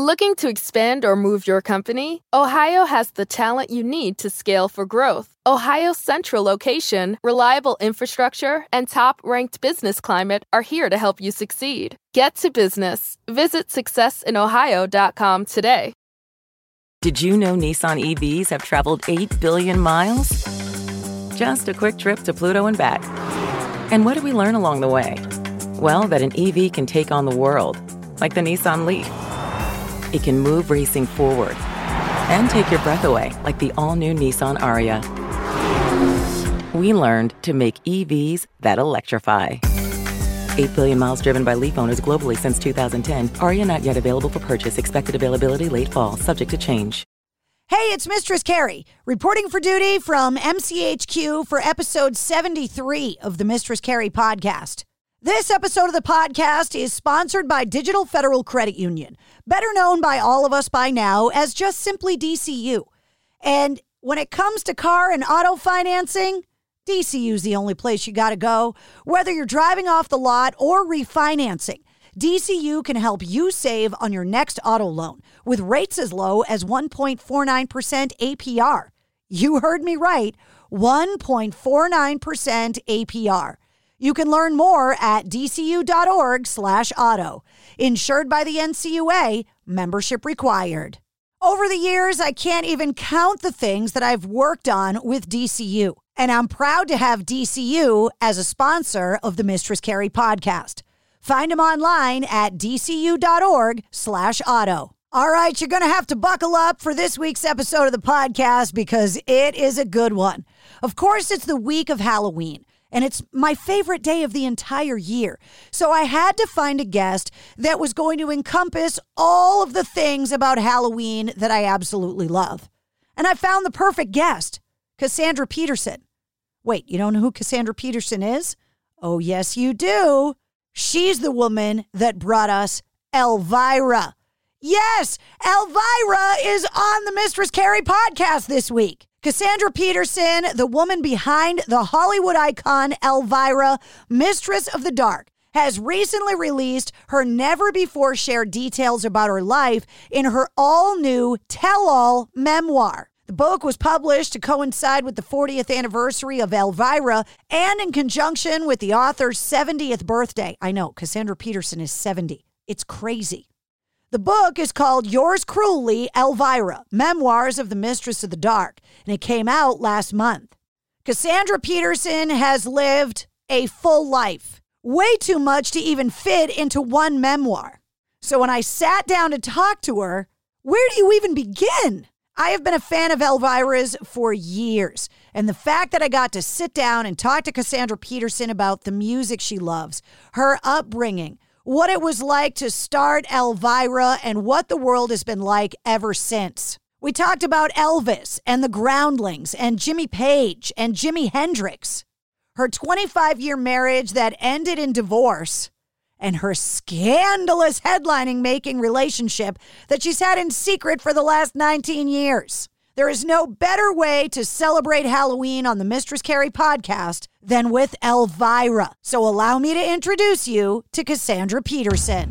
Looking to expand or move your company? Ohio has the talent you need to scale for growth. Ohio's central location, reliable infrastructure, and top ranked business climate are here to help you succeed. Get to business. Visit successinohio.com today. Did you know Nissan EVs have traveled 8 billion miles? Just a quick trip to Pluto and back. And what did we learn along the way? Well, that an EV can take on the world, like the Nissan Leaf. It can move racing forward and take your breath away, like the all new Nissan Ariya. We learned to make EVs that electrify. 8 billion miles driven by Leaf owners globally since 2010. Ariya not yet available for purchase. Expected availability late fall, subject to change. Hey, it's Mistress Carrie, reporting for duty from MCHQ for episode 73 of the Mistress Carrie podcast. This episode of the podcast is sponsored by Digital Federal Credit Union, better known by all of us by now as just simply DCU. And when it comes to car and auto financing, DCU is the only place you got to go. Whether you're driving off the lot or refinancing, DCU can help you save on your next auto loan with rates as low as 1.49% APR. You heard me right 1.49% APR. You can learn more at dcu.org slash auto. Insured by the NCUA, membership required. Over the years, I can't even count the things that I've worked on with DCU. And I'm proud to have DCU as a sponsor of the Mistress Carrie podcast. Find them online at dcu.org slash auto. All right, you're going to have to buckle up for this week's episode of the podcast because it is a good one. Of course, it's the week of Halloween and it's my favorite day of the entire year. So I had to find a guest that was going to encompass all of the things about Halloween that I absolutely love. And I found the perfect guest, Cassandra Peterson. Wait, you don't know who Cassandra Peterson is? Oh, yes, you do. She's the woman that brought us Elvira. Yes, Elvira is on the Mistress Carrie podcast this week. Cassandra Peterson, the woman behind the Hollywood icon Elvira, Mistress of the Dark, has recently released her never before shared details about her life in her all new tell all memoir. The book was published to coincide with the 40th anniversary of Elvira and in conjunction with the author's 70th birthday. I know, Cassandra Peterson is 70. It's crazy. The book is called Yours Cruelly, Elvira Memoirs of the Mistress of the Dark, and it came out last month. Cassandra Peterson has lived a full life, way too much to even fit into one memoir. So when I sat down to talk to her, where do you even begin? I have been a fan of Elvira's for years, and the fact that I got to sit down and talk to Cassandra Peterson about the music she loves, her upbringing, what it was like to start Elvira and what the world has been like ever since. We talked about Elvis and the Groundlings and Jimmy Page and Jimi Hendrix, her 25 year marriage that ended in divorce, and her scandalous headlining making relationship that she's had in secret for the last 19 years. There is no better way to celebrate Halloween on the Mistress Carrie podcast than with Elvira. So allow me to introduce you to Cassandra Peterson.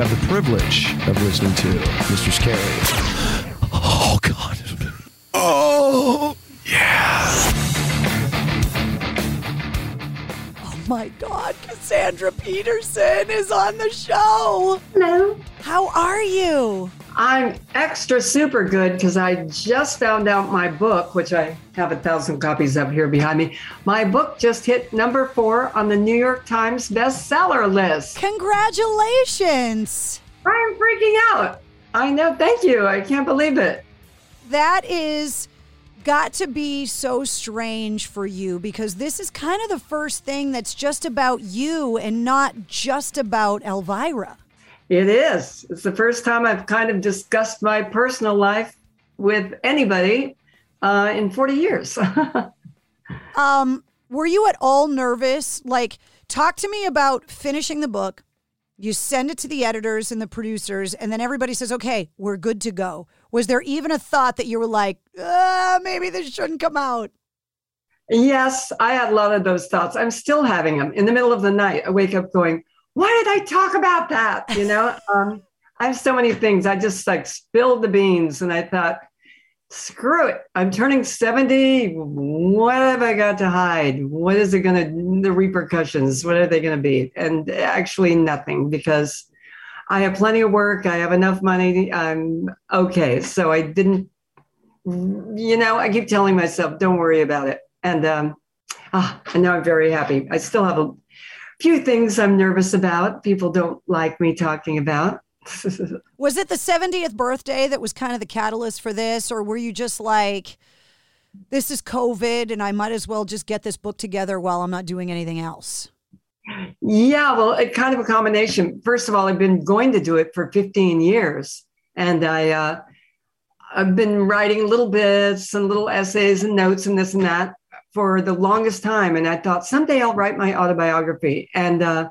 have the privilege of listening to Mistress Carrie. Oh, God. Oh, yeah. Oh my God, Cassandra Peterson is on the show. Hello. How are you? I'm extra super good because I just found out my book, which I have a thousand copies of here behind me. My book just hit number four on the New York Times bestseller list. Congratulations. I'm freaking out. I know. Thank you. I can't believe it. That is got to be so strange for you because this is kind of the first thing that's just about you and not just about Elvira. It is. It's the first time I've kind of discussed my personal life with anybody uh, in 40 years. um, were you at all nervous? Like, talk to me about finishing the book. You send it to the editors and the producers, and then everybody says, okay, we're good to go. Was there even a thought that you were like, uh, maybe this shouldn't come out? Yes, I had a lot of those thoughts. I'm still having them in the middle of the night. I wake up going, why did I talk about that? You know, um, I have so many things. I just like spilled the beans and I thought, screw it. I'm turning 70. What have I got to hide? What is it going to, the repercussions, what are they going to be? And actually, nothing because I have plenty of work. I have enough money. I'm okay. So I didn't, you know, I keep telling myself, don't worry about it. And, um, ah, and now I'm very happy. I still have a few things I'm nervous about. People don't like me talking about. was it the 70th birthday that was kind of the catalyst for this, or were you just like, this is COVID and I might as well just get this book together while I'm not doing anything else? Yeah, well, it kind of a combination. First of all, I've been going to do it for 15 years, and I uh, I've been writing little bits and little essays and notes and this and that for the longest time. And I thought someday I'll write my autobiography. And uh,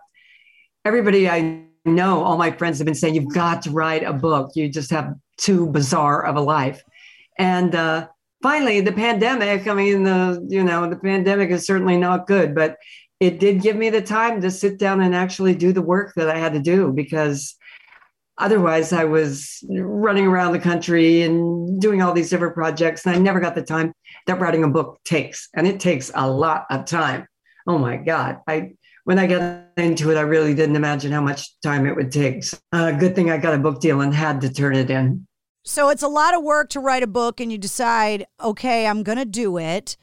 everybody I know, all my friends have been saying, you've got to write a book. You just have too bizarre of a life. And uh, finally, the pandemic, I mean, the, you know, the pandemic is certainly not good, but it did give me the time to sit down and actually do the work that I had to do because otherwise I was running around the country and doing all these different projects and I never got the time that writing a book takes and it takes a lot of time. Oh my god. I when I got into it I really didn't imagine how much time it would take. So, uh, good thing I got a book deal and had to turn it in. So it's a lot of work to write a book and you decide, okay, I'm going to do it.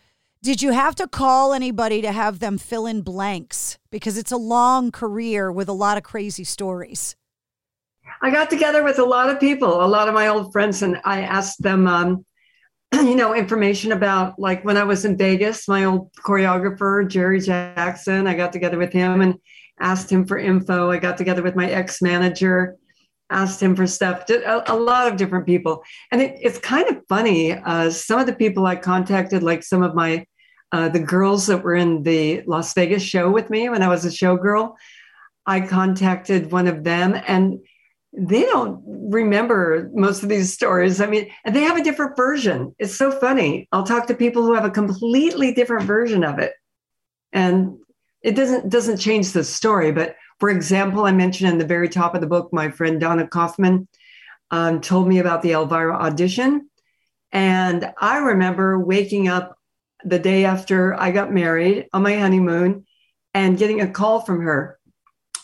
Did you have to call anybody to have them fill in blanks because it's a long career with a lot of crazy stories? I got together with a lot of people, a lot of my old friends, and I asked them, um, you know, information about like when I was in Vegas, my old choreographer, Jerry Jackson, I got together with him and asked him for info. I got together with my ex manager, asked him for stuff, a, a lot of different people. And it, it's kind of funny. Uh, some of the people I contacted, like some of my, uh, the girls that were in the Las Vegas show with me when I was a showgirl, I contacted one of them and they don't remember most of these stories. I mean, and they have a different version. It's so funny. I'll talk to people who have a completely different version of it. And it doesn't doesn't change the story. But for example, I mentioned in the very top of the book, my friend Donna Kaufman um, told me about the Elvira audition. And I remember waking up the day after I got married on my honeymoon and getting a call from her.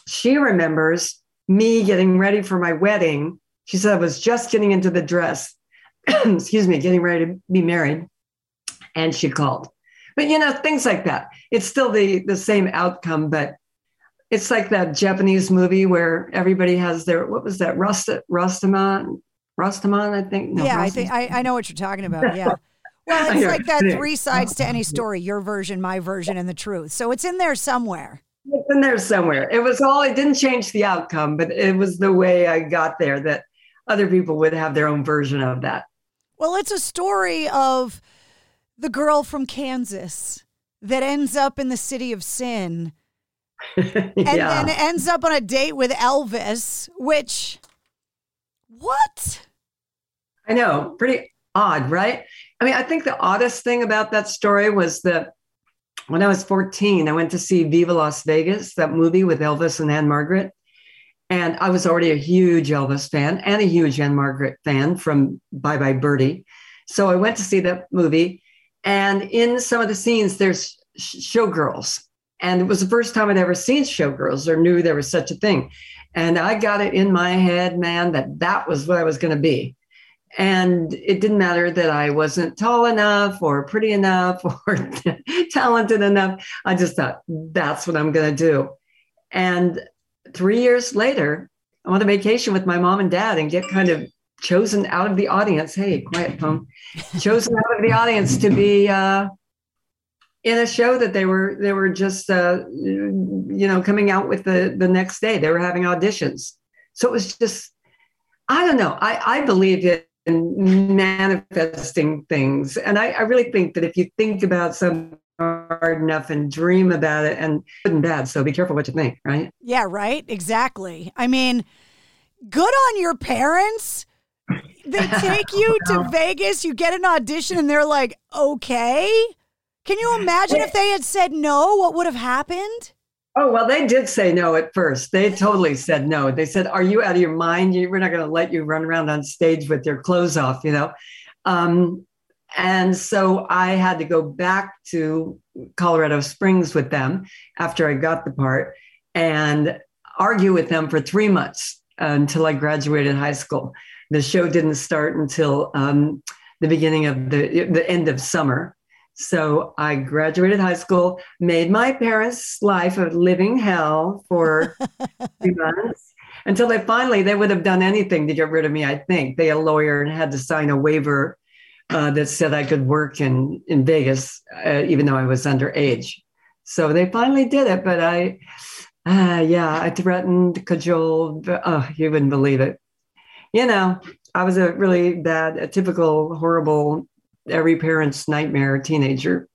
She remembers me getting ready for my wedding. She said I was just getting into the dress, excuse me, getting ready to be married. And she called. But you know, things like that. It's still the the same outcome, but it's like that Japanese movie where everybody has their what was that Rust Rashomon Rashomon I think no, yeah I think I, I know what you're talking about yeah well it's like that three sides to any story your version my version and the truth so it's in there somewhere it's in there somewhere it was all it didn't change the outcome but it was the way I got there that other people would have their own version of that well it's a story of the girl from Kansas that ends up in the city of sin and yeah. then ends up on a date with Elvis, which what? I know, pretty odd, right? I mean, I think the oddest thing about that story was that when I was 14, I went to see Viva Las Vegas, that movie with Elvis and Ann-Margret. And I was already a huge Elvis fan and a huge Ann-Margret fan from Bye Bye Birdie. So I went to see that movie. And in some of the scenes, there's showgirls. And it was the first time I'd ever seen showgirls or knew there was such a thing. And I got it in my head, man, that that was what I was going to be. And it didn't matter that I wasn't tall enough or pretty enough or talented enough. I just thought, that's what I'm going to do. And three years later, I'm on a vacation with my mom and dad and get kind of chosen out of the audience. Hey, quiet, phone. chosen out of the audience to be uh, in a show that they were they were just uh, you know coming out with the the next day they were having auditions so it was just i don't know i i believe in manifesting things. And i, I really think that if you think about something hard enough and dream about it and good and bad so be careful what you think right? Yeah right? Exactly. I mean good on your parents. They take you to vegas you get an audition and they're like okay. Can you imagine if they had said no, what would have happened? Oh, well, they did say no at first. They totally said no. They said, Are you out of your mind? we're not going to let you run around on stage with your clothes off, you know? Um, and so I had to go back to Colorado Springs with them after I got the part and argue with them for three months uh, until I graduated high school. The show didn't start until um, the beginning of the, the end of summer. So I graduated high school, made my parents' life a living hell for three months until they finally they would have done anything to get rid of me. I think they a lawyer and had to sign a waiver uh, that said I could work in in Vegas uh, even though I was underage. So they finally did it, but I, uh, yeah, I threatened, cajoled. Oh, you wouldn't believe it. You know, I was a really bad, a typical horrible every parent's nightmare teenager.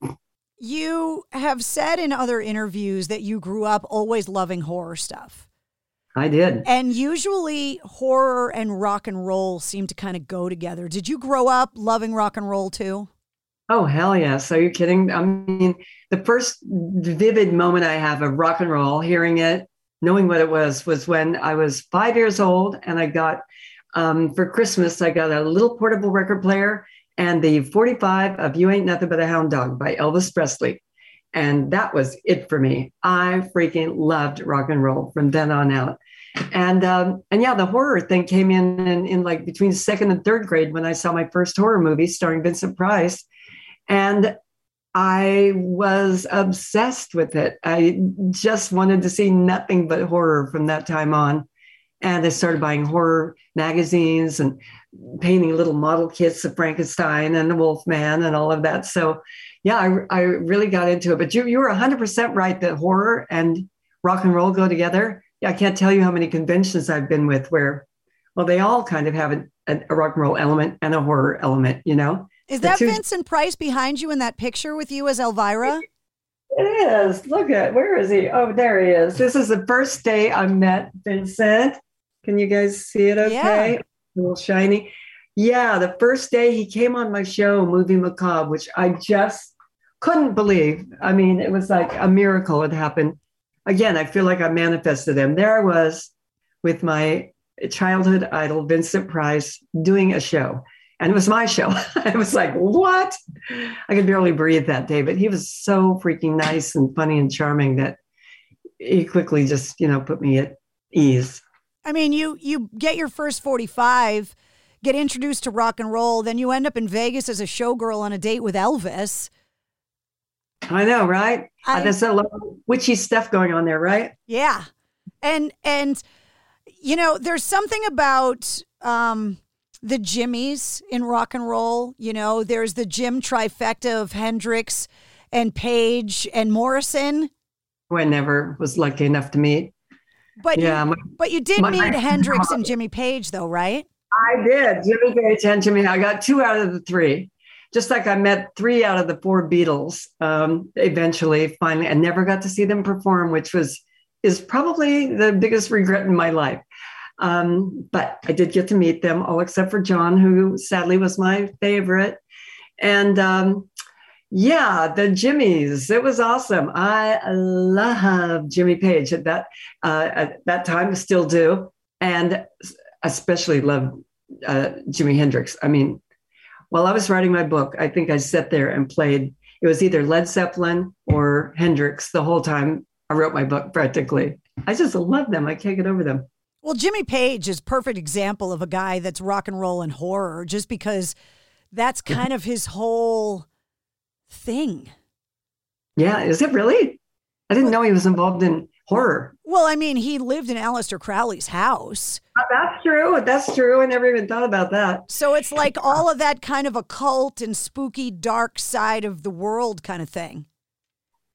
You have said in other interviews that you grew up always loving horror stuff. I did. And usually horror and rock and roll seem to kind of go together. Did you grow up loving rock and roll too? Oh, hell yes. Are you kidding? I mean, the first vivid moment I have of rock and roll, hearing it, knowing what it was, was when I was five years old and I got, um, for Christmas, I got a little portable record player and the 45 of You Ain't Nothing But a Hound Dog by Elvis Presley. And that was it for me. I freaking loved rock and roll from then on out. And um, and yeah, the horror thing came in, in in like between second and third grade when I saw my first horror movie starring Vincent Price, and I was obsessed with it. I just wanted to see nothing but horror from that time on. And I started buying horror magazines and painting little model kits of Frankenstein and the Wolfman and all of that. So, yeah, I, I really got into it. But you, you were 100% right that horror and rock and roll go together. Yeah, I can't tell you how many conventions I've been with where, well, they all kind of have a, a rock and roll element and a horror element, you know? Is that two- Vincent Price behind you in that picture with you as Elvira? It is. Look at where is he? Oh, there he is. This is the first day I met Vincent. Can you guys see it okay? Yeah a little shiny. Yeah, the first day he came on my show, Movie Macabre, which I just couldn't believe. I mean, it was like a miracle had happened. Again, I feel like I manifested him. There I was with my childhood idol, Vincent Price, doing a show. And it was my show. I was like, what? I could barely breathe that day, but he was so freaking nice and funny and charming that he quickly just, you know, put me at ease. I mean, you you get your first 45, get introduced to rock and roll, then you end up in Vegas as a showgirl on a date with Elvis. I know, right? I, There's a lot of witchy stuff going on there, right? Yeah. And and you know, there's something about um the Jimmies in rock and roll. You know, there's the Jim trifecta of Hendrix and Page and Morrison. Who I never was lucky enough to meet. But yeah, you, my- but you did my- meet Hendrix and Jimmy Page, though, right? I did. Jimmy Page and Jimmy. I got two out of the three. Just like I met three out of the four Beatles. Um, eventually, finally, I never got to see them perform, which was is probably the biggest regret in my life. Um, but I did get to meet them, all except for John, who sadly was my favorite. And um, yeah, the Jimmys. It was awesome. I love Jimmy Page at that uh, at that time, still do, and especially love uh, Jimi Hendrix. I mean, while I was writing my book, I think I sat there and played. It was either Led Zeppelin or Hendrix the whole time I wrote my book. Practically, I just love them. I can't get over them. Well, Jimmy Page is perfect example of a guy that's rock and roll and horror, just because that's kind of his whole thing. Yeah, is it really? I didn't know he was involved in horror. Well, I mean, he lived in Aleister Crowley's house. Uh, That's true. That's true. I never even thought about that. So it's like all of that kind of occult and spooky, dark side of the world kind of thing.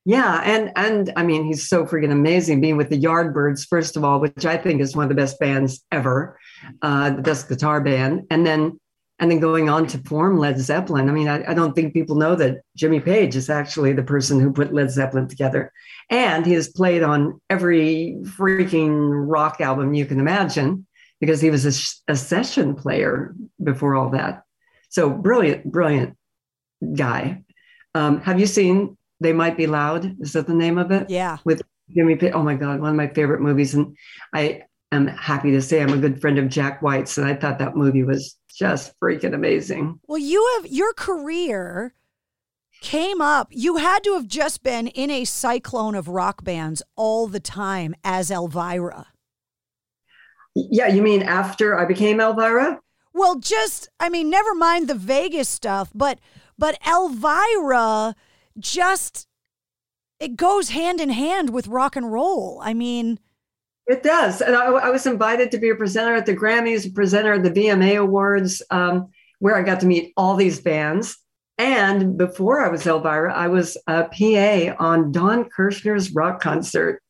Yeah, and and I mean, he's so freaking amazing. Being with the Yardbirds, first of all, which I think is one of the best bands ever, uh, the best guitar band, and then and then going on to form Led Zeppelin. I mean, I, I don't think people know that Jimmy Page is actually the person who put Led Zeppelin together, and he has played on every freaking rock album you can imagine because he was a, sh- a session player before all that. So brilliant, brilliant guy. Um, have you seen They Might Be Loud? Is that the name of it? Yeah. With Jimmy Page. Oh my God, one of my favorite movies. And I am happy to say I'm a good friend of Jack White's. And I thought that movie was just freaking amazing. Well, you have your career came up. You had to have just been in a cyclone of rock bands all the time as Elvira. Yeah, you mean after I became Elvira? Well, just I mean, never mind the Vegas stuff, but but Elvira just it goes hand in hand with rock and roll. I mean, It does. And I, I was invited to be a presenter at the Grammys, a presenter at the VMA Awards, um, where I got to meet all these bands. And before I was Elvira, I was a PA on Don Kirshner's rock concert.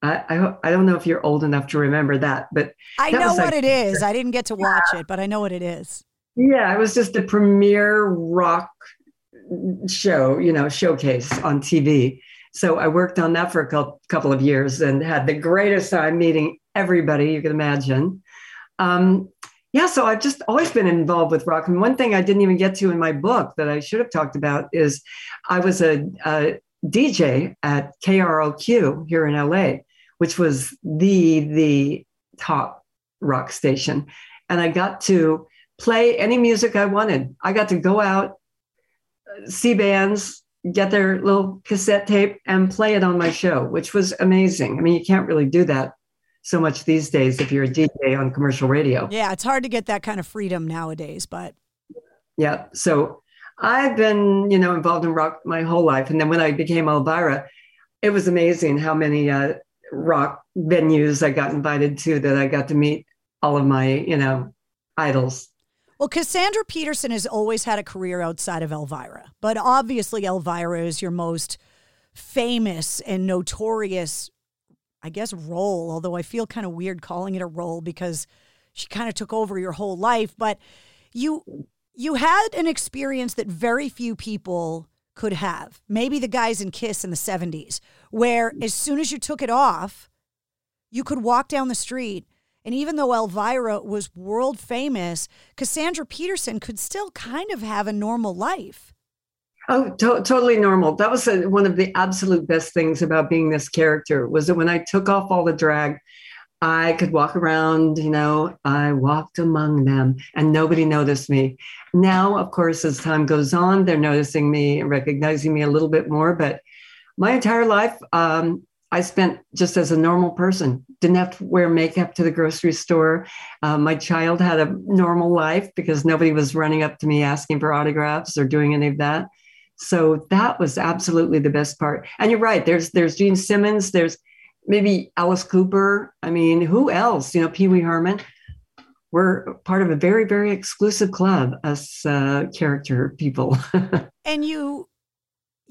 I, I, I don't know if you're old enough to remember that, but I that know what it is. I didn't get to watch it, but I know what it is. Yeah, it was just the premier rock show, you know, showcase on TV. So I worked on that for a couple of years and had the greatest time meeting everybody you can imagine. Um, yeah, so I've just always been involved with rock. And one thing I didn't even get to in my book that I should have talked about is I was a, a DJ at KROQ here in LA, which was the the top rock station, and I got to play any music I wanted. I got to go out, see bands, get their little cassette tape, and play it on my show, which was amazing. I mean, you can't really do that so much these days if you're a DJ on commercial radio. Yeah, it's hard to get that kind of freedom nowadays, but Yeah. So I've been, you know, involved in rock my whole life. And then when I became Elvira, it was amazing how many uh, rock venues I got invited to that I got to meet all of my, you know, idols. Well, Cassandra Peterson has always had a career outside of Elvira, but obviously Elvira is your most famous and notorious, I guess, role. Although I feel kind of weird calling it a role because she kind of took over your whole life. But you you had an experience that very few people could have. Maybe the guys in Kiss in the '70s, where as soon as you took it off, you could walk down the street and even though Elvira was world famous, Cassandra Peterson could still kind of have a normal life. Oh, to- totally normal. That was a, one of the absolute best things about being this character was that when I took off all the drag, I could walk around, you know, I walked among them and nobody noticed me. Now, of course, as time goes on, they're noticing me and recognizing me a little bit more. But my entire life, um, I spent just as a normal person. Didn't have to wear makeup to the grocery store. Uh, my child had a normal life because nobody was running up to me asking for autographs or doing any of that. So that was absolutely the best part. And you're right. There's there's Gene Simmons. There's maybe Alice Cooper. I mean, who else? You know, Pee Wee Herman. We're part of a very very exclusive club, us uh, character people. and you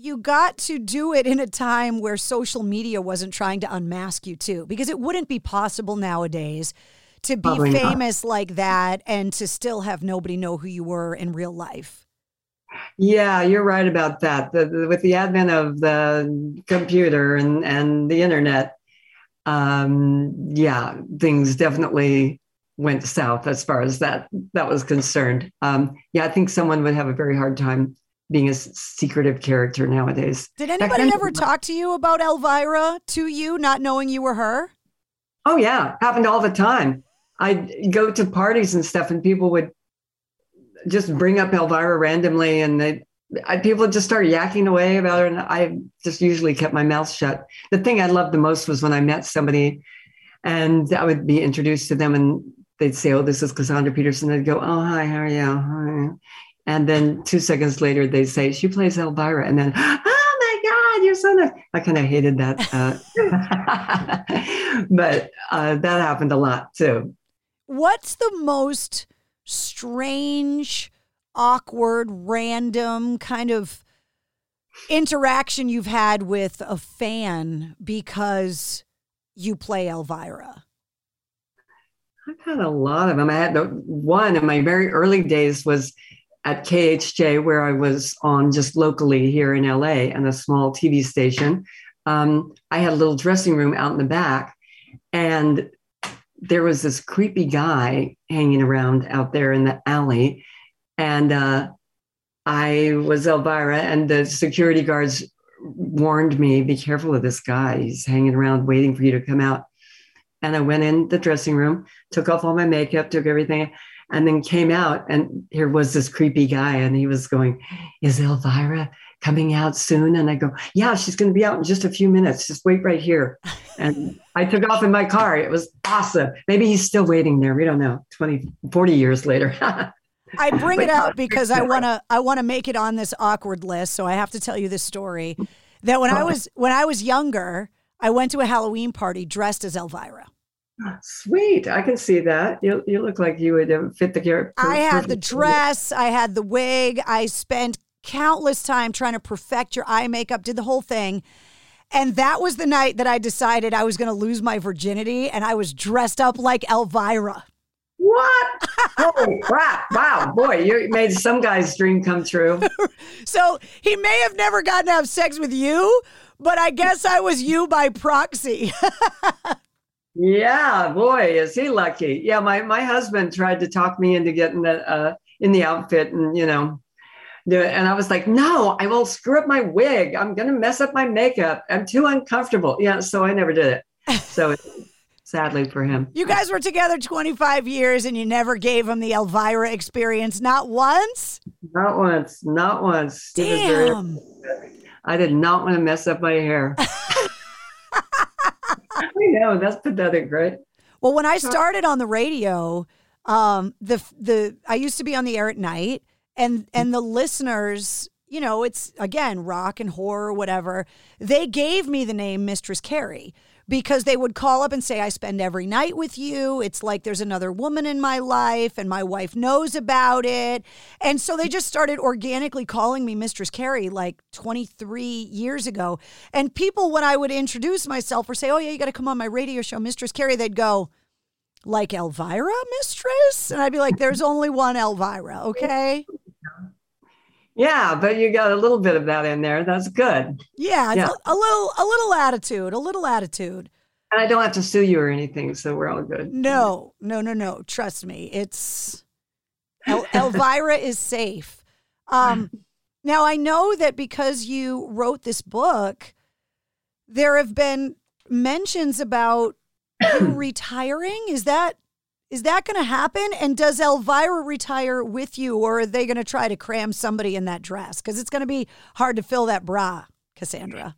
you got to do it in a time where social media wasn't trying to unmask you too because it wouldn't be possible nowadays to be Probably famous not. like that and to still have nobody know who you were in real life. Yeah you're right about that. The, the, with the advent of the computer and, and the internet um, yeah things definitely went south as far as that that was concerned. Um, yeah i think someone would have a very hard time being a secretive character nowadays. Did anybody ever talk to you about Elvira to you, not knowing you were her? Oh yeah, happened all the time. I'd go to parties and stuff, and people would just bring up Elvira randomly, and they I, people just start yakking away about her, and I just usually kept my mouth shut. The thing I loved the most was when I met somebody, and I would be introduced to them, and they'd say, "Oh, this is Cassandra Peterson." I'd go, "Oh, hi, how are you?" And then two seconds later, they say, she plays Elvira. And then, oh my God, you're so nice. I kind of hated that. Uh, but uh, that happened a lot too. What's the most strange, awkward, random kind of interaction you've had with a fan because you play Elvira? I've had a lot of them. I had the one in my very early days was at KHJ, where I was on just locally here in LA and a small TV station, um, I had a little dressing room out in the back. And there was this creepy guy hanging around out there in the alley. And uh, I was Elvira, and the security guards warned me be careful of this guy. He's hanging around waiting for you to come out. And I went in the dressing room, took off all my makeup, took everything and then came out and here was this creepy guy and he was going is elvira coming out soon? And i go yeah she's going to be out in just a few minutes. Just wait right here. And i took off in my car. It was awesome. Maybe he's still waiting there. We don't know. 20 40 years later. I bring it out because I want to I want to make it on this awkward list so I have to tell you this story. That when I was when I was younger I went to a Halloween party dressed as Elvira Sweet. I can see that. You, you look like you would um, fit the character. I had the dress, I had the wig. I spent countless time trying to perfect your eye makeup, did the whole thing. And that was the night that I decided I was going to lose my virginity and I was dressed up like Elvira. What? Holy crap. Wow. Boy, you made some guy's dream come true. so he may have never gotten to have sex with you, but I guess I was you by proxy. Yeah, boy, is he lucky. Yeah, my my husband tried to talk me into getting the uh, in the outfit, and you know, do it. And I was like, no, I will screw up my wig. I'm gonna mess up my makeup. I'm too uncomfortable. Yeah, so I never did it. So sadly for him. You guys were together 25 years, and you never gave him the Elvira experience, not once. Not once. Not once. Damn. I did not want to mess up my hair. Know that's pathetic, right? Well, when I started on the radio, um, the the I used to be on the air at night, and and the listeners, you know, it's again rock and horror, whatever. They gave me the name Mistress Carrie because they would call up and say, I spend every night with you. It's like there's another woman in my life and my wife knows about it. And so they just started organically calling me Mistress Carrie like 23 years ago. And people, when I would introduce myself or say, Oh, yeah, you got to come on my radio show, Mistress Carrie, they'd go, like Elvira, mistress? And I'd be like, there's only one Elvira, okay? Yeah, but you got a little bit of that in there. That's good. Yeah, yeah. A, a, little a little attitude, a little attitude. And I don't have to sue you or anything, so we're all good. No, no, no, no. Trust me. It's El- Elvira is safe. Um now I know that because you wrote this book, there have been mentions about you retiring. Is that is that going to happen? And does Elvira retire with you, or are they going to try to cram somebody in that dress? Because it's going to be hard to fill that bra, Cassandra.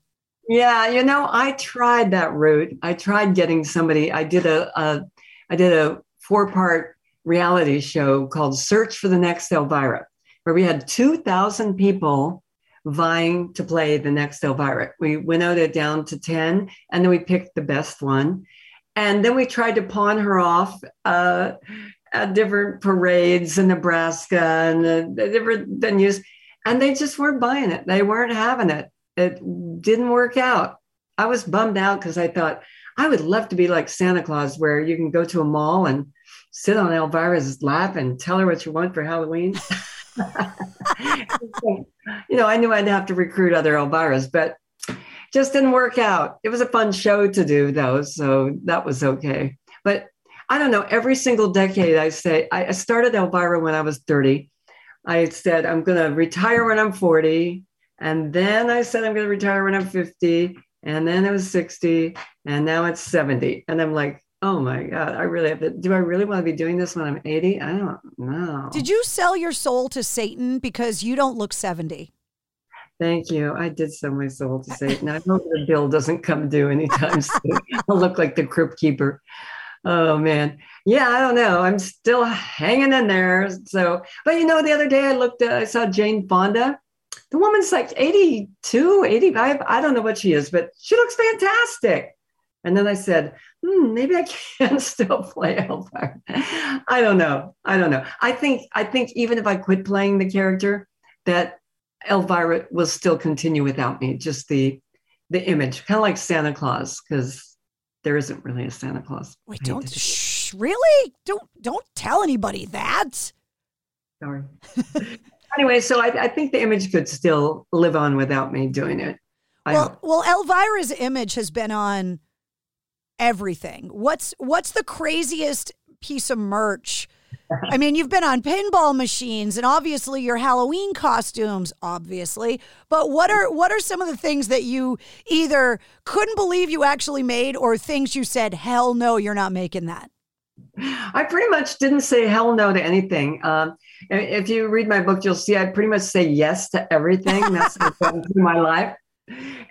Yeah, you know, I tried that route. I tried getting somebody. I did a, a I did a four part reality show called Search for the Next Elvira, where we had two thousand people vying to play the next Elvira. We winnowed it down to ten, and then we picked the best one, and then we tried to pawn her off. Uh, at different parades in Nebraska and the, different venues, and they just weren't buying it. They weren't having it it didn't work out. I was bummed out because I thought I would love to be like Santa Claus, where you can go to a mall and sit on Elvira's lap and tell her what you want for Halloween. you know, I knew I'd have to recruit other Elviras, but just didn't work out. It was a fun show to do, though, so that was okay. But I don't know. Every single decade, I say I started Elvira when I was 30. I said I'm going to retire when I'm 40. And then I said, I'm going to retire when I'm 50. And then it was 60. And now it's 70. And I'm like, oh my God, I really have to. Do I really want to be doing this when I'm 80? I don't know. Did you sell your soul to Satan? Because you don't look 70. Thank you. I did sell my soul to Satan. I hope the bill doesn't come due anytime soon. I'll look like the crypt keeper. Oh man. Yeah, I don't know. I'm still hanging in there. So, but you know, the other day I looked, uh, I saw Jane Fonda the woman's like 82, 85. I don't know what she is, but she looks fantastic. And then I said, hmm, maybe I can still play Elvira. I don't know. I don't know. I think I think even if I quit playing the character, that Elvira will still continue without me. Just the the image, kind of like Santa Claus, because there isn't really a Santa Claus. Wait, don't shh, really? Don't don't tell anybody that. Sorry. anyway, so I, I, think the image could still live on without me doing it. I well, hope. well, Elvira's image has been on everything. What's what's the craziest piece of merch? I mean, you've been on pinball machines and obviously your Halloween costumes, obviously. But what are what are some of the things that you either couldn't believe you actually made or things you said, hell no, you're not making that? I pretty much didn't say hell no to anything. Um, if you read my book, you'll see I pretty much say yes to everything. That's what's happened through my life.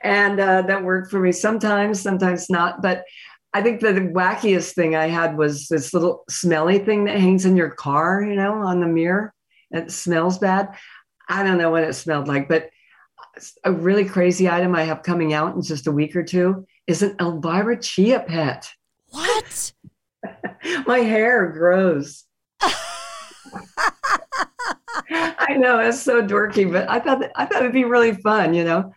And uh, that worked for me sometimes, sometimes not. But I think the wackiest thing I had was this little smelly thing that hangs in your car, you know, on the mirror. It smells bad. I don't know what it smelled like, but a really crazy item I have coming out in just a week or two is an Elvira Chia pet. What? my hair grows. I know it's so dorky, but I thought that, I thought it'd be really fun, you know.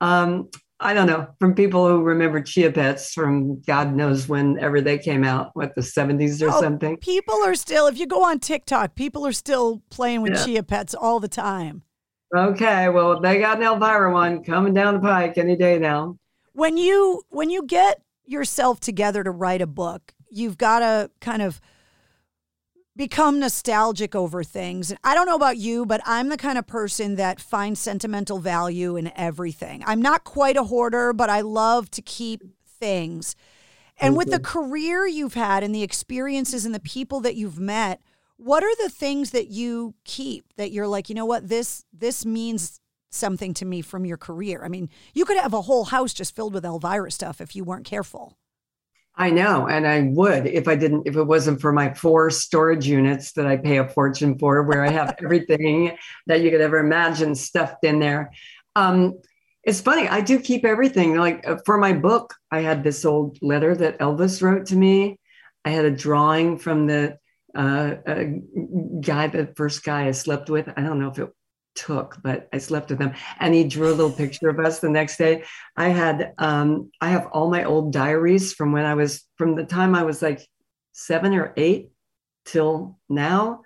Um, I don't know from people who remember Chia Pets from God knows whenever they came out, what the 70s or oh, something. People are still, if you go on TikTok, people are still playing with yeah. Chia Pets all the time. Okay, well, they got an Elvira one coming down the pike any day now. When you when you get yourself together to write a book, you've got to kind of become nostalgic over things. I don't know about you, but I'm the kind of person that finds sentimental value in everything. I'm not quite a hoarder, but I love to keep things. And okay. with the mm-hmm. career you've had and the experiences and the people that you've met, what are the things that you keep that you're like, you know what, this this means something to me from your career? I mean, you could have a whole house just filled with Elvira stuff if you weren't careful. I know, and I would if I didn't, if it wasn't for my four storage units that I pay a fortune for, where I have everything that you could ever imagine stuffed in there. Um, it's funny, I do keep everything. Like uh, for my book, I had this old letter that Elvis wrote to me. I had a drawing from the uh, guy, the first guy I slept with. I don't know if it took, but I slept with him. And he drew a little picture of us the next day. I had um, I have all my old diaries from when I was from the time I was like seven or eight till now.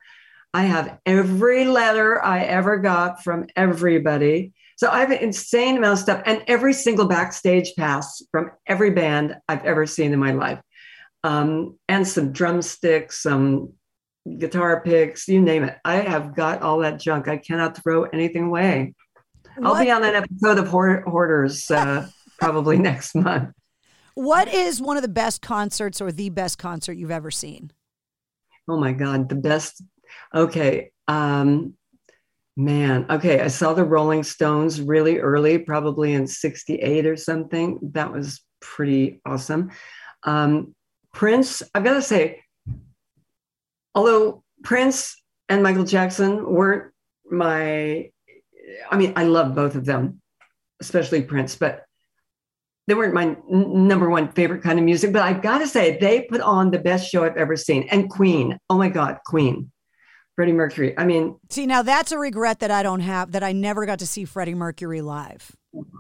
I have every letter I ever got from everybody. So I have an insane amount of stuff and every single backstage pass from every band I've ever seen in my life. Um, and some drumsticks, some guitar picks, you name it. I have got all that junk. I cannot throw anything away. What? I'll be on an episode of Hoarders uh, probably next month. What is one of the best concerts or the best concert you've ever seen? Oh my God, the best. Okay. Um, Man, okay. I saw the Rolling Stones really early, probably in 68 or something. That was pretty awesome. Um, Prince, I've got to say, although Prince and Michael Jackson weren't my, I mean, I love both of them, especially Prince, but they weren't my n- number one favorite kind of music. But I've got to say, they put on the best show I've ever seen. And Queen, oh my God, Queen. Freddie Mercury. I mean, see, now that's a regret that I don't have that I never got to see Freddie Mercury live.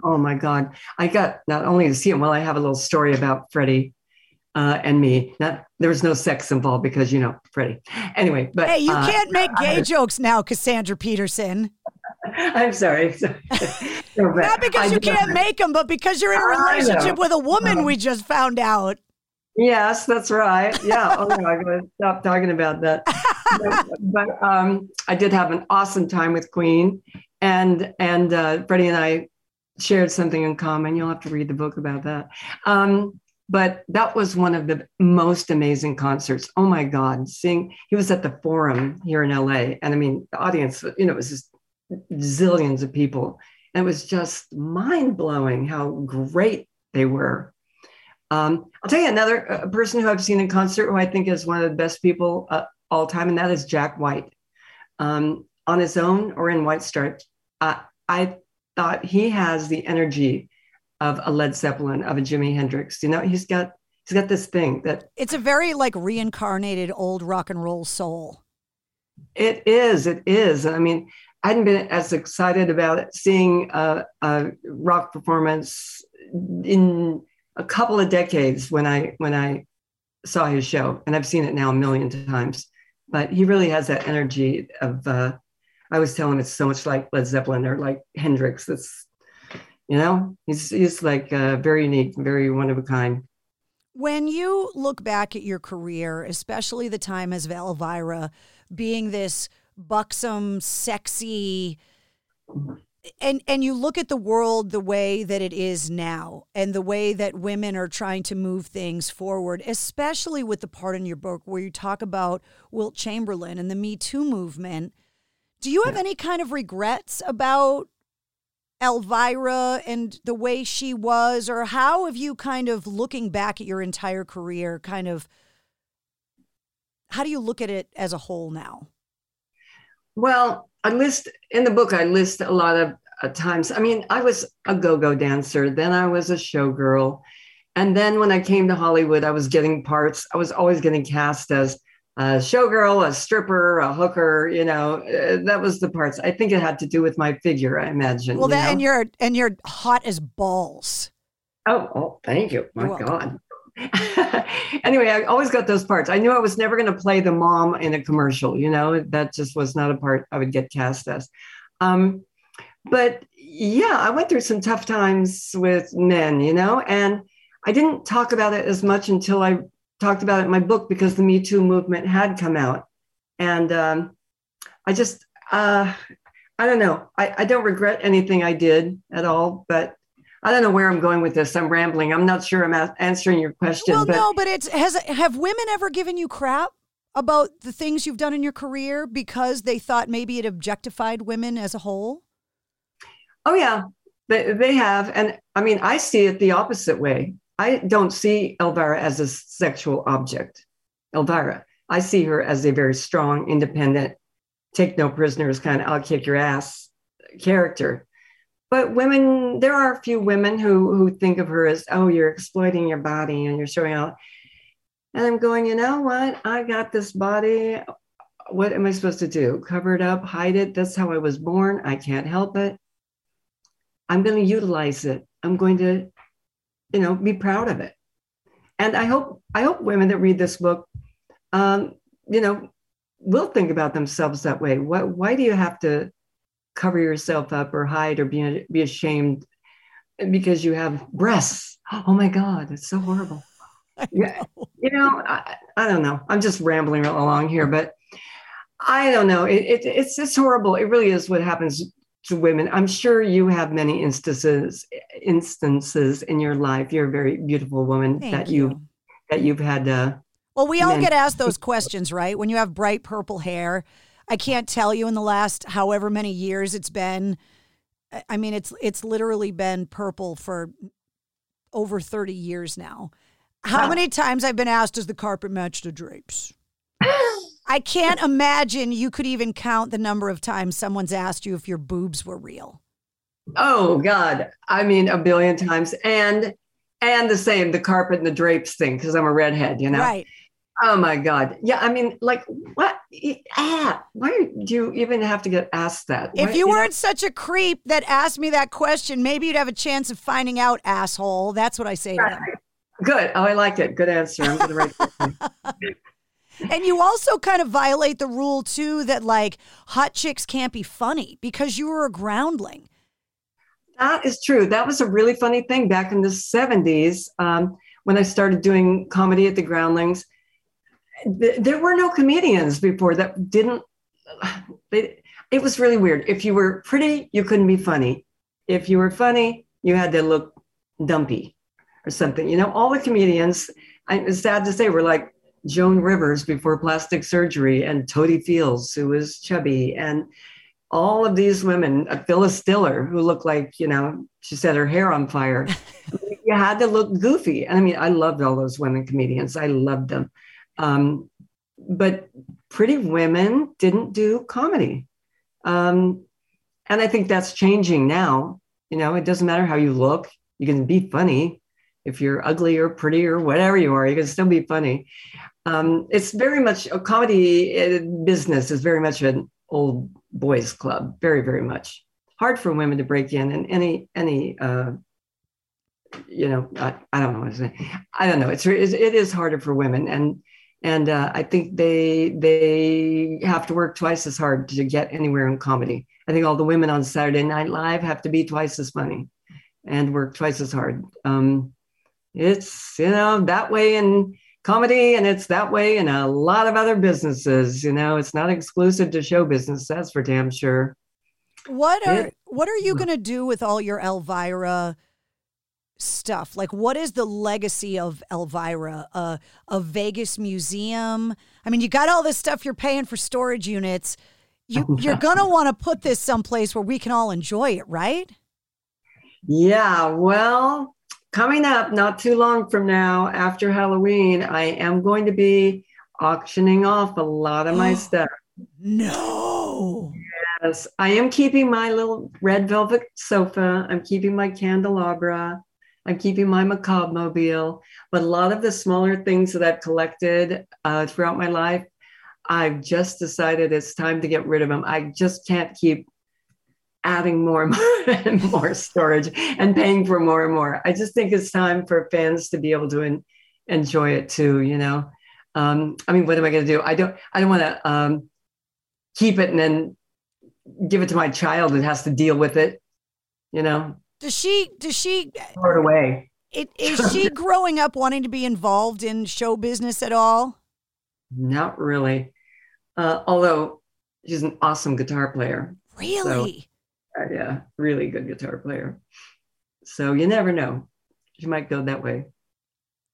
Oh my God. I got not only to see him, well, I have a little story about Freddie uh, and me. Not there was no sex involved because you know Freddie. Anyway, but hey, you uh, can't make gay jokes now, Cassandra Peterson. I'm sorry. Not because you can't make them, but because you're in a relationship with a woman. we just found out. Yes, that's right. Yeah. Oh no, I'm to stop talking about that. but, but um, I did have an awesome time with Queen, and and uh, Freddie and I shared something in common. You'll have to read the book about that. Um, but that was one of the most amazing concerts. Oh my God, seeing he was at the Forum here in LA, and I mean the audience, you know, it was just zillions of people, and it was just mind blowing how great they were. Um, I'll tell you another uh, person who I've seen in concert who I think is one of the best people uh, all time, and that is Jack White. Um, on his own or in White Stripes, uh, I thought he has the energy of a Led Zeppelin, of a Jimi Hendrix. You know, he's got he's got this thing that it's a very like reincarnated old rock and roll soul. It is. It is. I mean, I hadn't been as excited about it, seeing a, a rock performance in a couple of decades when I when I saw his show, and I've seen it now a million times. But he really has that energy of. Uh, I was telling him it's so much like Led Zeppelin or like Hendrix. That's you know, he's he's like uh, very unique, very one of a kind. When you look back at your career, especially the time as Elvira, being this buxom, sexy and and you look at the world the way that it is now and the way that women are trying to move things forward especially with the part in your book where you talk about Wilt Chamberlain and the Me Too movement do you have any kind of regrets about Elvira and the way she was or how have you kind of looking back at your entire career kind of how do you look at it as a whole now well, I list in the book, I list a lot of uh, times. I mean, I was a go go dancer, then I was a showgirl. And then when I came to Hollywood, I was getting parts. I was always getting cast as a showgirl, a stripper, a hooker. You know, uh, that was the parts. I think it had to do with my figure. I imagine. Well, you that know? and you're and you're hot as balls. Oh, oh, thank you. My God. anyway, I always got those parts. I knew I was never going to play the mom in a commercial. You know, that just was not a part I would get cast as. Um, but yeah, I went through some tough times with men, you know, and I didn't talk about it as much until I talked about it in my book because the Me Too movement had come out. And um, I just, uh, I don't know. I, I don't regret anything I did at all, but I don't know where I'm going with this. I'm rambling. I'm not sure I'm answering your question. Well, but... no, but it's has have women ever given you crap about the things you've done in your career because they thought maybe it objectified women as a whole? Oh yeah, they they have, and I mean I see it the opposite way. I don't see Elvira as a sexual object. Elvira, I see her as a very strong, independent, take no prisoners kind of I'll kick your ass character. But women there are a few women who who think of her as oh you're exploiting your body and you're showing out and i'm going you know what? I got this body. What am i supposed to do? Cover it up hide it? That's how i was born. I can't help it. I'm going to utilize it. I'm going to you know be proud of it and i hope i hope women that read this book um, you know will think about themselves that way what why do you have to cover yourself up or hide or be, be ashamed because you have breasts. Oh my God, it's so horrible. Yeah, you know, I, I, don't know. I'm just rambling along here, but I don't know. It, it, it's it's horrible. It really is what happens to women. I'm sure you have many instances instances in your life. You're a very beautiful woman Thank that you. you that you've had. Uh, well, we all men- get asked those questions, right? When you have bright purple hair, I can't tell you in the last however many years it's been. I mean, it's it's literally been purple for over 30 years now. How Wow. many times I've been asked, does the carpet match the drapes? I can't imagine you could even count the number of times someone's asked you if your boobs were real. Oh God. I mean, a billion times. And and the same, the carpet and the drapes thing, because I'm a redhead, you know? Right. Oh my God. Yeah. I mean, like what? Ah, why do you even have to get asked that? If Why- you know? weren't such a creep that asked me that question, maybe you'd have a chance of finding out, asshole. That's what I say to them. Good. Oh, I like it. Good answer. I'm gonna write that down. And you also kind of violate the rule too that like hot chicks can't be funny because you were a groundling. That is true. That was a really funny thing back in the 70s um, when I started doing comedy at the Groundlings. Th- there were no comedians before that didn't. They, it was really weird. If you were pretty, you couldn't be funny. If you were funny, you had to look dumpy or something. You know, all the comedians, I, it's sad to say, were like Joan Rivers before plastic surgery and Totie Fields, who was chubby, and all of these women, uh, Phyllis Diller, who looked like, you know, she set her hair on fire. you had to look goofy. And I mean, I loved all those women comedians. I loved them. Um, but pretty women didn't do comedy. Um, and I think that's changing now. You know, it doesn't matter how you look, you can be funny. If you're ugly or pretty or whatever you are, you can still be funny. Um, it's very much a comedy uh, business is very much an old boys club, very, very much. Hard for women to break in and any, any, uh, you know, I, I don't know what to say. I don't know. It's, it is harder for women. And, and uh, I think they, they have to work twice as hard to get anywhere in comedy. I think all the women on Saturday Night Live have to be twice as funny and work twice as hard. Um, it's, you know, that way in comedy and it's that way in a lot of other businesses. You know, it's not exclusive to show business. That's for damn sure. What are Yeah. what are you going to do with all your Elvira stuff? Like what is the legacy of Elvira? Uh, a Vegas museum? I mean, you got all this stuff you're paying for storage units. You you're going to want to put this someplace where we can all enjoy it, right? Yeah, well, coming up not too long from now, after Halloween, I am going to be auctioning off a lot of my stuff. No. Yes, I am keeping my little red velvet sofa. I'm keeping my candelabra. I'm keeping my macabre mobile. But a lot of the smaller things that I've collected uh, throughout my life, I've just decided it's time to get rid of them. I just can't keep adding more and more, and more storage and paying for more and more. I just think it's time for fans to be able to en- enjoy it too. You know, um, I mean, what am I going to do? I don't. I don't want to um, keep it and then give it to my child that has to deal with it. You know, Does she does she throw it away. it, is she growing up wanting to be involved in show business at all? Not really. Uh, although she's an awesome guitar player. Really? So, yeah, really good guitar player. So you never know. She might go that way.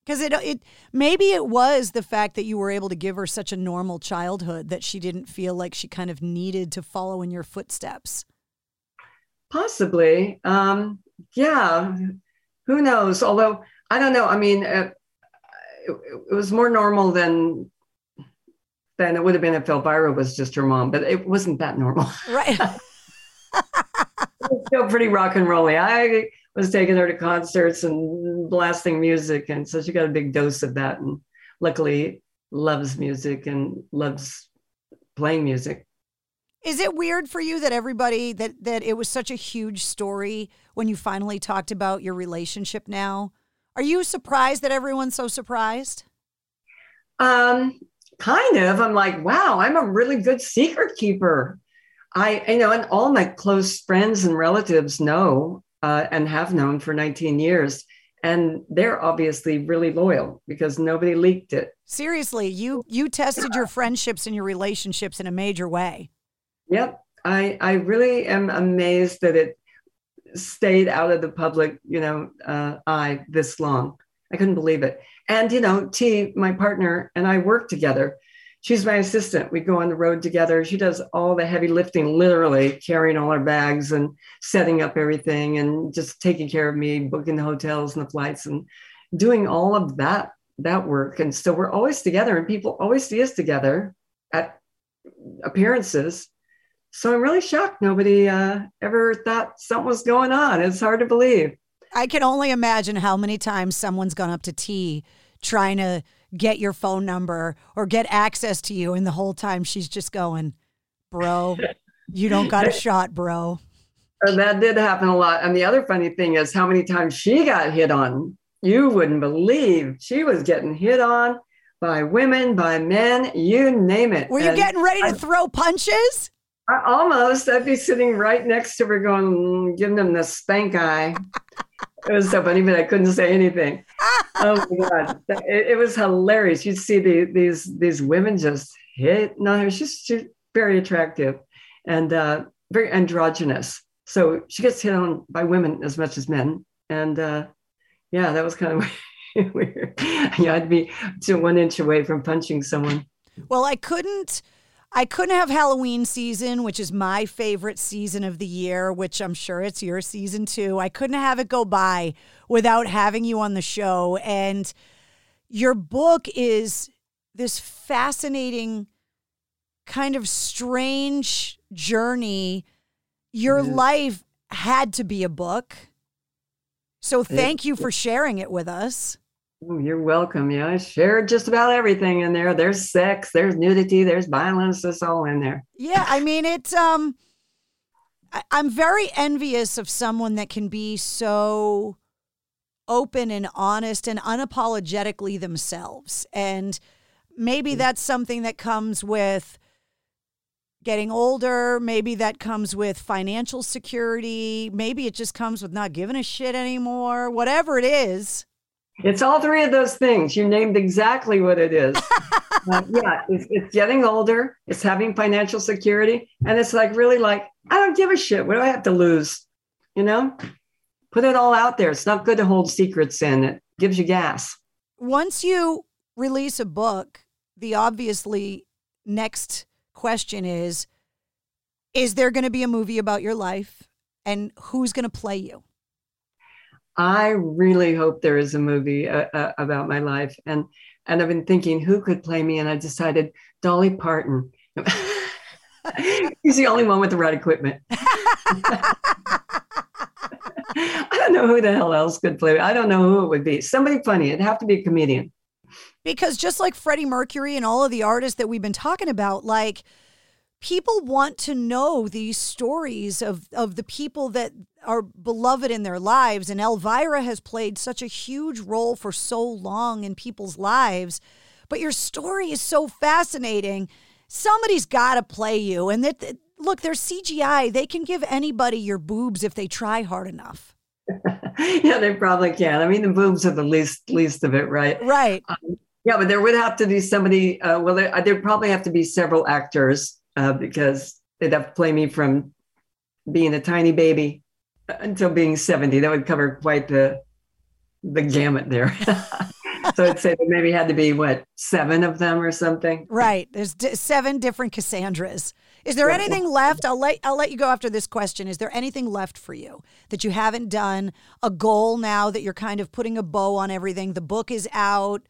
Because it it maybe it was the fact that you were able to give her such a normal childhood that she didn't feel like she kind of needed to follow in your footsteps. Possibly. Um, yeah. Who knows? Although I don't know. I mean, uh, it, it was more normal than than it would have been if Elvira was just her mom, but it wasn't that normal. Right. still pretty rock and rolly. I was taking her to concerts and blasting music, and so she got a big dose of that. And luckily, loves music and loves playing music. Is it weird for you that everybody that that it was such a huge story when you finally talked about your relationship now? Are you surprised that everyone's so surprised? Um, kind of. I'm like, wow, I'm a really good secret keeper. I, you know, and all my close friends and relatives know uh, and have known for 19 years, and they're obviously really loyal because nobody leaked it. Seriously, you you tested your friendships and your relationships in a major way. Yep. I, I really am amazed that it stayed out of the public, you know, uh, eye this long. I couldn't believe it. And, you know, T, my partner, and I worked together. She's my assistant. We go on the road together. She does all the heavy lifting, literally carrying all our bags and setting up everything and just taking care of me, booking the hotels and the flights and doing all of that that work. And so we're always together and people always see us together at appearances. So I'm really shocked nobody uh, ever thought something was going on. It's hard to believe. I can only imagine how many times someone's gone up to T trying to get your phone number or get access to you. And the whole time she's just going, bro, you don't got a shot, bro. And that did happen a lot. And the other funny thing is how many times she got hit on. You wouldn't believe she was getting hit on by women, by men, you name it. Were you and getting ready to I, throw punches? I, almost. I'd be sitting right next to her going, mm, giving them the spank eye. It was so funny, but I couldn't say anything. oh my god, it, it, was hilarious. You'd see the, these these women just hit. No, she's, she's very attractive and uh, very androgynous. So she gets hit on by women as much as men. And uh, yeah, that was kind of weird. yeah, I'd be to one inch away from punching someone. Well, I couldn't. I couldn't have Halloween season, which is my favorite season of the year, which I'm sure it's your season too. I couldn't have it go by without having you on the show. And your book is this fascinating, kind of strange journey. Your life had to be a book. So thank you for sharing it with us. Oh, you're welcome. Yeah, I shared just about everything in there. There's sex, there's nudity, there's violence. It's all in there. Yeah, I mean, it's um, I, I'm very envious of someone that can be so open and honest and unapologetically themselves. And maybe that's something that comes with getting older. Maybe that comes with financial security. Maybe it just comes with not giving a shit anymore. Whatever it is. It's all three of those things. You named exactly what it is. uh, yeah, it's, it's, getting older, it's having financial security, and it's like really like, I don't give a shit. What do I have to lose? You know, put it all out there. It's not good to hold secrets in, it gives you gas. Once you release a book, the obviously next question is Is there going to be a movie about your life? And who's going to play you? I really hope there is a movie uh, uh, about my life, and and I've been thinking who could play me, and I decided Dolly Parton. He's the only one with the right equipment. I don't know who the hell else could play. Me. I don't know who it would be. Somebody funny. It'd have to be a comedian. Because just like Freddie Mercury and all of the artists that we've been talking about, like people want to know these stories of, of the people that are beloved in their lives. And Elvira has played such a huge role for so long in people's lives. But your story is so fascinating. Somebody's got to play you. And that, look, there's CGI. They can give anybody your boobs if they try hard enough. yeah, they probably can. I mean, the boobs are the least least of it, right? Right. Um, yeah, but there would have to be somebody. Uh, well, there, there'd probably have to be several actors uh, because they'd have to play me from being a tiny baby until being 70. That would cover quite the the gamut there. so I'd say there maybe had to be what seven of them or something. Right. There's d- seven different Cassandras. Is there anything left? I'll let I'll let you go after this question. Is there anything left for you that you haven't done? A goal now that you're kind of putting a bow on everything. The book is out.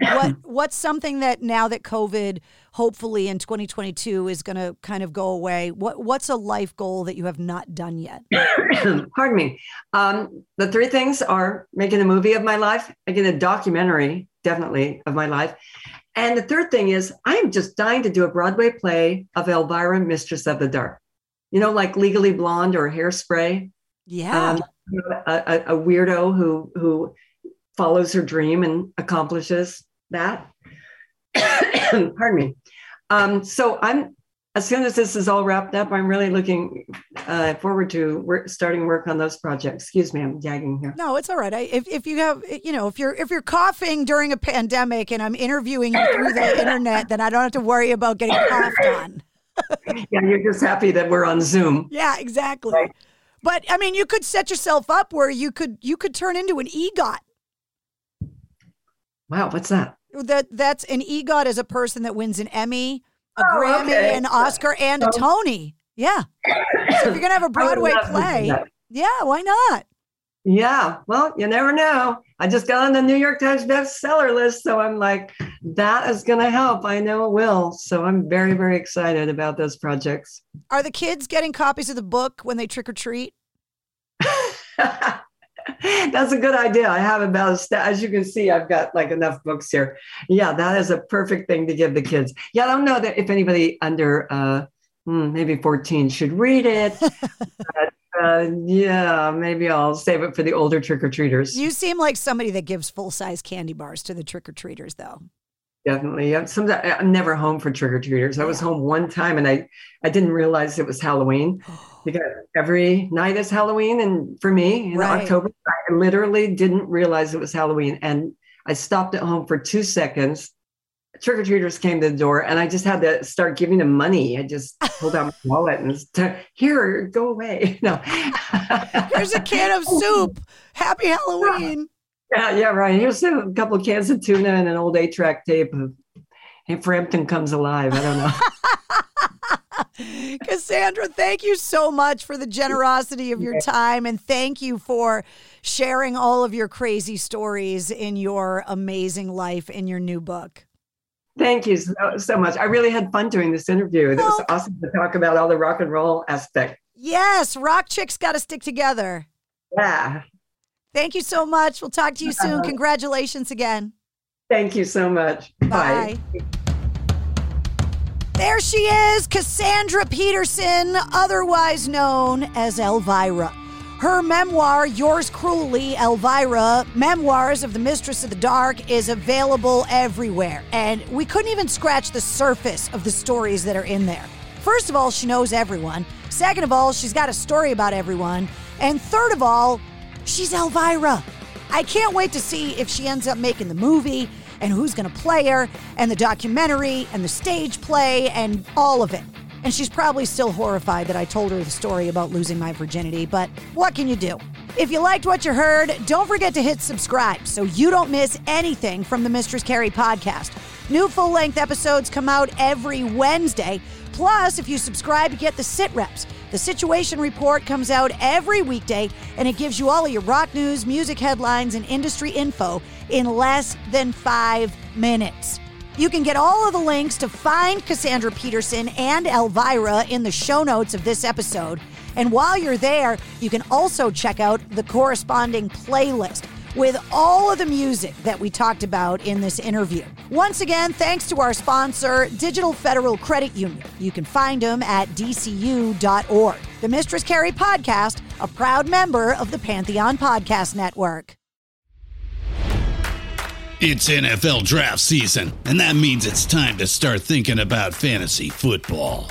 What what's something that now that COVID hopefully in 2022 is going to kind of go away? What what's a life goal that you have not done yet? Pardon me. Um, the three things are making a movie of my life, making a documentary, definitely of my life, and the third thing is, I'm just dying to do a Broadway play of Elvira, Mistress of the Dark. You know, like Legally Blonde or Hairspray. Yeah. Um, a, a, weirdo who who follows her dream and accomplishes that. Pardon me. Um, so I'm as soon as this is all wrapped up, I'm really looking uh, forward to work, starting work on those projects. Excuse me, I'm gagging here. No, it's all right. I, if if you have, you know, if you're if you're coughing during a pandemic and I'm interviewing you through the internet, then I don't have to worry about getting coughed on. yeah, you're just happy that we're on Zoom. Yeah, exactly. Right. But I mean, you could set yourself up where you could you could turn into an EGOT. Wow, what's that? That that's an EGOT is a person that wins an Emmy, a Oh, Grammy, okay. an Oscar, and a Tony. Yeah. So if you're gonna have a Broadway love to do play, yeah, why not? Yeah, well, you never know. I just got on the New York Times bestseller list, so I'm like, that is to help. I know it will. So I'm very, very excited about those projects. Are the kids getting copies of the book when they trick or treat? That's a good idea. I have about a sta- as you can see, I've got like enough books here. Yeah, that is a perfect thing to give the kids. Yeah, I don't know that if anybody under uh, hmm, maybe 14 should read it. but, uh, yeah, maybe I'll save it for the older trick or treaters. You seem like somebody that gives full size candy bars to the trick or treaters, though. Definitely. Yeah. Sometimes I'm never home for trick or treaters. I was home one time and I, I didn't realize it was Halloween because every night is Halloween. And for me in Right. October, I literally didn't realize it was Halloween. And I stopped at home for two seconds. Trick or treaters came to the door and I just had to start giving them money. I just pulled out my wallet and said, here, go away. No. Here's a can of soup. Happy Halloween. Yeah, yeah, right. Here's a couple of cans of tuna and an old eight track tape of Hey Frampton Comes Alive. I don't know. Cassandra, thank you so much for the generosity of your time and thank you for sharing all of your crazy stories in your amazing life in your new book. Thank you so, so much. I really had fun doing this interview. It was oh. awesome to talk about all the rock and roll aspect. Yes, Rock Chicks got to stick together. Yeah. Thank you so much. We'll talk to you soon. Congratulations again. Thank you so much. Bye. There she is, Cassandra Peterson, otherwise known as Elvira. Her memoir, Yours Cruelly, Elvira, Memoirs of the Mistress of the Dark, is available everywhere. And we couldn't even scratch the surface of the stories that are in there. First of all, she knows everyone. Second of all, she's got a story about everyone. And third of all, she's Elvira. I can't wait to see if she ends up making the movie and who's going to play her and the documentary and the stage play and all of it. And she's probably still horrified that I told her the story about losing my virginity, but what can you do? If you liked what you heard, don't forget to hit subscribe so you don't miss anything from the Mistress Carrie podcast. New full length episodes come out every Wednesday. Plus, if you subscribe, you get the sit reps. The Situation Report comes out every weekday, and it gives you all of your rock news, music headlines, and industry info in less than five minutes. You can get all of the links to find Cassandra Peterson and Elvira in the show notes of this episode. And while you're there, you can also check out the corresponding playlist with all of the music that we talked about in this interview. Once again, thanks to our sponsor, Digital Federal Credit Union. You can find them at dcu.org. The Mistress Carrie Podcast, a proud member of the Pantheon Podcast Network. It's NFL draft season, and that means it's time to start thinking about fantasy football.